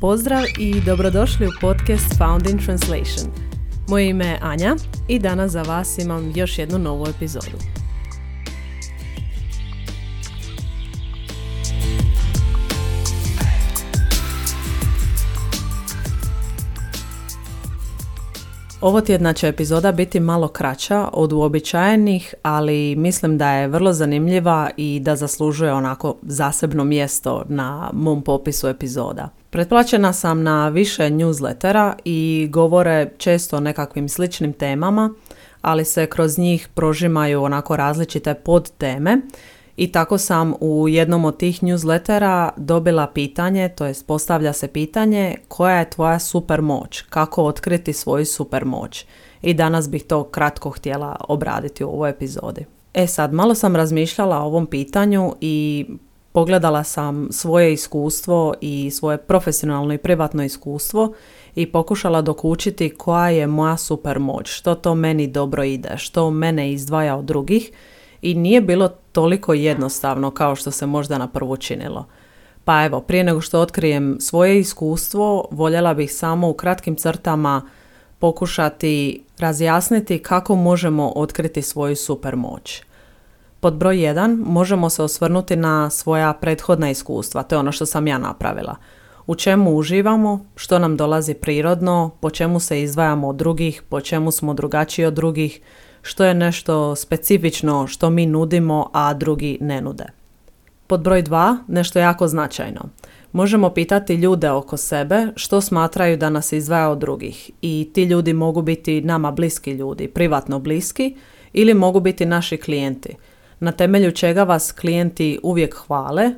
Pozdrav i dobrodošli u podcast Found in Translation. Moje ime je Anja i danas za vas imam još jednu novu epizodu. Ovo tjedna će epizoda biti malo kraća od uobičajenih, ali mislim da je vrlo zanimljiva i da zaslužuje onako zasebno mjesto na mom popisu epizoda. Pretplaćena sam na više newslettera i govore često o nekakvim sličnim temama, ali se kroz njih prožimaju onako različite podteme i tako sam u jednom od tih newslettera dobila pitanje, to jest postavlja se pitanje koja je tvoja super moć, kako otkriti svoju super moć. I danas bih to kratko htjela obraditi u ovoj epizodi. E sad, malo sam razmišljala o ovom pitanju i pogledala sam svoje iskustvo i svoje profesionalno i privatno iskustvo i pokušala dokučiti koja je moja super moć, što to meni dobro ide, što mene izdvaja od drugih i nije bilo toliko jednostavno kao što se možda na prvu činilo. Pa evo, prije nego što otkrijem svoje iskustvo, voljela bih samo u kratkim crtama pokušati razjasniti kako možemo otkriti svoju super moć. Pod broj 1 možemo se osvrnuti na svoja prethodna iskustva, to je ono što sam ja napravila. U čemu uživamo, što nam dolazi prirodno, po čemu se izdvajamo od drugih, po čemu smo drugačiji od drugih, što je nešto specifično što mi nudimo, a drugi ne nude. Pod broj 2, nešto jako značajno. Možemo pitati ljude oko sebe što smatraju da nas izdvaja od drugih i ti ljudi mogu biti nama bliski ljudi, privatno bliski ili mogu biti naši klijenti. Na temelju čega vas klijenti uvijek hvale,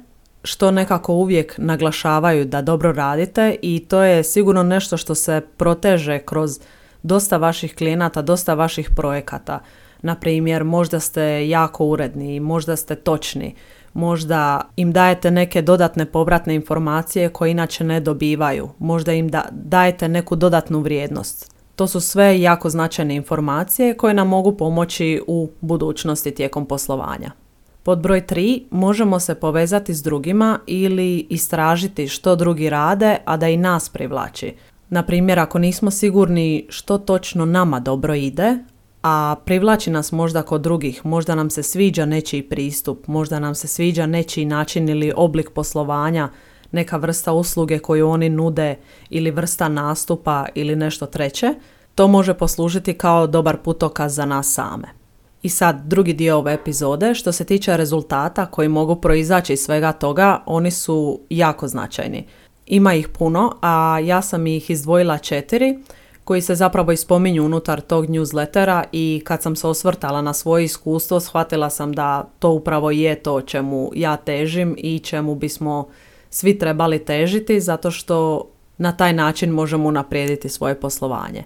što nekako uvijek naglašavaju da dobro radite i to je sigurno nešto što se proteže kroz dosta vaših klijenata, dosta vaših projekata. Na primjer, možda ste jako uredni, možda ste točni, možda im dajete neke dodatne povratne informacije koje inače ne dobivaju, možda im da, dajete neku dodatnu vrijednost. To su sve jako značajne informacije koje nam mogu pomoći u budućnosti tijekom poslovanja. Pod broj 3 možemo se povezati s drugima ili istražiti što drugi rade, a da i nas privlači. Na primjer, ako nismo sigurni što točno nama dobro ide, a privlači nas možda kod drugih, možda nam se sviđa nečiji pristup, možda nam se sviđa nečiji način ili oblik poslovanja, neka vrsta usluge koju oni nude ili vrsta nastupa ili nešto treće, to može poslužiti kao dobar putokaz za nas same. I sad drugi dio ove epizode, što se tiče rezultata koji mogu proizaći iz svega toga, oni su jako značajni. Ima ih puno, a ja sam ih izdvojila četiri koji se zapravo ispominju unutar tog newslettera i kad sam se osvrtala na svoje iskustvo shvatila sam da to upravo je to čemu ja težim i čemu bismo svi trebali težiti zato što na taj način možemo unaprijediti svoje poslovanje.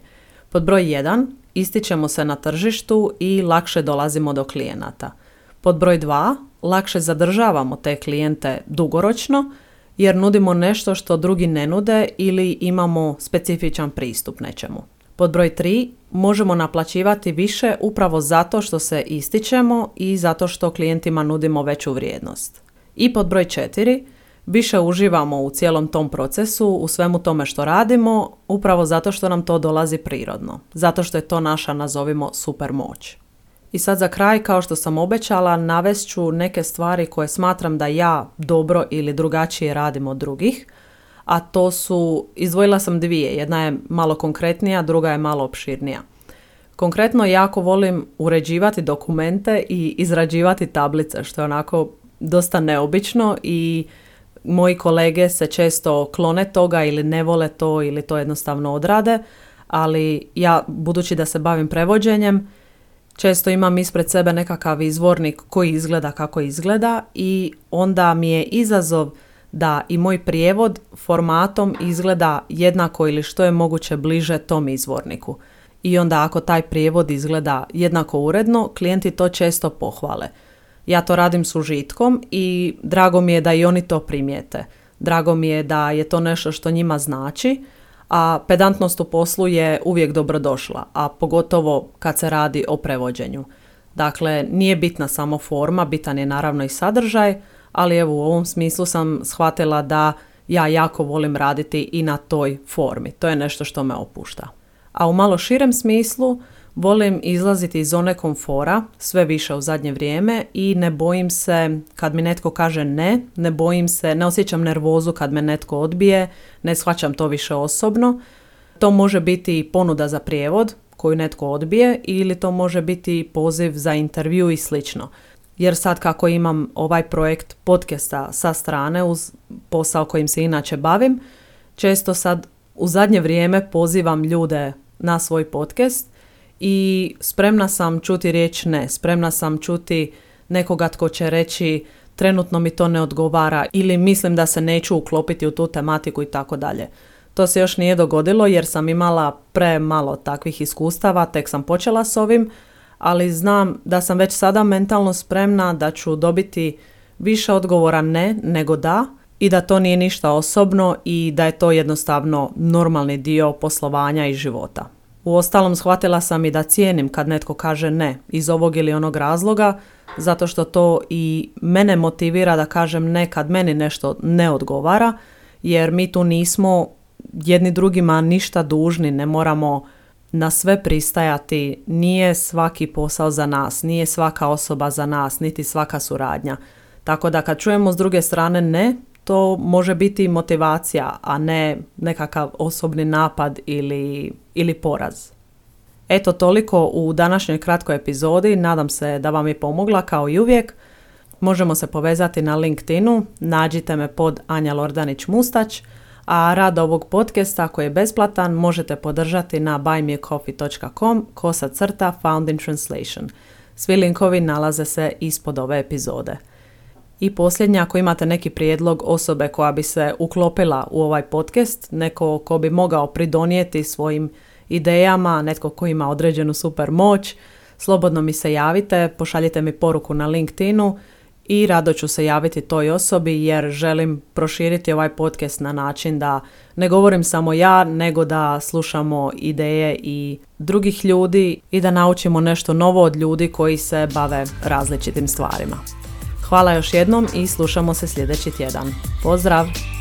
Pod broj 1 ističemo se na tržištu i lakše dolazimo do klijenata. Pod broj 2 lakše zadržavamo te klijente dugoročno jer nudimo nešto što drugi ne nude ili imamo specifičan pristup nečemu. Pod broj 3 možemo naplaćivati više upravo zato što se ističemo i zato što klijentima nudimo veću vrijednost. I pod broj 4 više uživamo u cijelom tom procesu, u svemu tome što radimo, upravo zato što nam to dolazi prirodno, zato što je to naša, nazovimo, super moć. I sad za kraj, kao što sam obećala, navest ću neke stvari koje smatram da ja dobro ili drugačije radim od drugih, a to su, izdvojila sam dvije, jedna je malo konkretnija, druga je malo opširnija. Konkretno jako volim uređivati dokumente i izrađivati tablice, što je onako dosta neobično i moji kolege se često klone toga ili ne vole to ili to jednostavno odrade, ali ja, budući da se bavim prevođenjem, često imam ispred sebe nekakav izvornik koji izgleda kako izgleda i onda mi je izazov da i moj prijevod formatom izgleda jednako ili što je moguće bliže tom izvorniku. I onda ako taj prijevod izgleda jednako uredno, klijenti to često pohvale. Ja to radim s užitkom i drago mi je da i oni to primijete. Drago mi je da je to nešto što njima znači a pedantnost u poslu je uvijek dobrodošla, a pogotovo kad se radi o prevođenju. Dakle, nije bitna samo forma, bitan je naravno i sadržaj, ali evo u ovom smislu sam shvatila da ja jako volim raditi i na toj formi. To je nešto što me opušta. A u malo širem smislu volim izlaziti iz zone komfora sve više u zadnje vrijeme i ne bojim se kad mi netko kaže ne, ne bojim se, ne osjećam nervozu kad me netko odbije, ne shvaćam to više osobno. To može biti ponuda za prijevod koju netko odbije ili to može biti poziv za intervju i slično. Jer sad kako imam ovaj projekt podcasta sa strane uz posao kojim se inače bavim, često sad u zadnje vrijeme pozivam ljude na svoj podcast i spremna sam čuti riječ ne, spremna sam čuti nekoga tko će reći trenutno mi to ne odgovara ili mislim da se neću uklopiti u tu tematiku i tako dalje. To se još nije dogodilo jer sam imala premalo takvih iskustava, tek sam počela s ovim, ali znam da sam već sada mentalno spremna da ću dobiti više odgovora ne nego da i da to nije ništa osobno i da je to jednostavno normalni dio poslovanja i života. U ostalom shvatila sam i da cijenim kad netko kaže ne iz ovog ili onog razloga, zato što to i mene motivira da kažem ne kad meni nešto ne odgovara, jer mi tu nismo jedni drugima ništa dužni, ne moramo na sve pristajati, nije svaki posao za nas, nije svaka osoba za nas, niti svaka suradnja. Tako da kad čujemo s druge strane ne, to može biti motivacija, a ne nekakav osobni napad ili, ili poraz. Eto toliko u današnjoj kratkoj epizodi, nadam se da vam je pomogla kao i uvijek. Možemo se povezati na LinkedInu, nađite me pod Anja Lordanić Mustać, a rad ovog podcasta koji je besplatan možete podržati na buymeacoffee.com kosa crta found in translation. Svi linkovi nalaze se ispod ove epizode. I posljednja, ako imate neki prijedlog osobe koja bi se uklopila u ovaj podcast, neko ko bi mogao pridonijeti svojim idejama, netko ko ima određenu super moć, slobodno mi se javite, pošaljite mi poruku na LinkedInu i rado ću se javiti toj osobi jer želim proširiti ovaj podcast na način da ne govorim samo ja, nego da slušamo ideje i drugih ljudi i da naučimo nešto novo od ljudi koji se bave različitim stvarima. Hvala još jednom i slušamo se sljedeći tjedan. Pozdrav!